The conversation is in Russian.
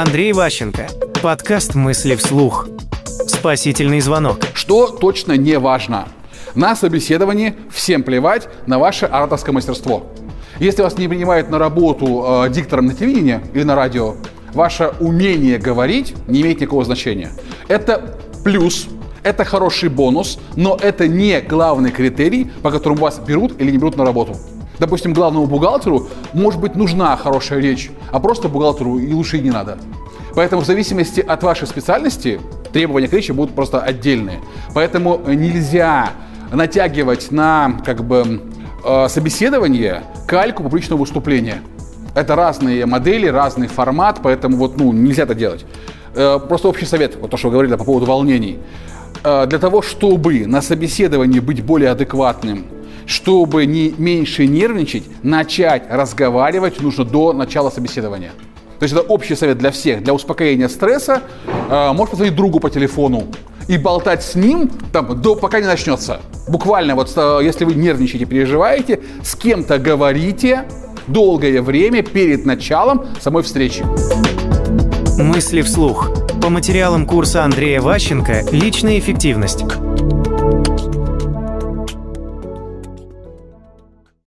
Андрей Ващенко. Подкаст «Мысли вслух». Спасительный звонок. Что точно не важно? На собеседовании всем плевать на ваше ораторское мастерство. Если вас не принимают на работу э, диктором на телевидении или на радио, ваше умение говорить не имеет никакого значения. Это плюс, это хороший бонус, но это не главный критерий, по которому вас берут или не берут на работу. Допустим, главному бухгалтеру может быть нужна хорошая речь, а просто бухгалтеру и лучше и не надо. Поэтому в зависимости от вашей специальности требования к речи будут просто отдельные. Поэтому нельзя натягивать на как бы э, собеседование кальку публичного выступления. Это разные модели, разный формат, поэтому вот ну нельзя это делать. Э, просто общий совет, вот то, что вы говорили по поводу волнений. Э, для того, чтобы на собеседовании быть более адекватным, чтобы не меньше нервничать, начать разговаривать нужно до начала собеседования. То есть это общий совет для всех. Для успокоения стресса э, можешь позвонить другу по телефону и болтать с ним там, до, пока не начнется. Буквально вот э, если вы нервничаете, переживаете, с кем-то говорите долгое время перед началом самой встречи. Мысли вслух. По материалам курса Андрея Ващенко «Личная эффективность».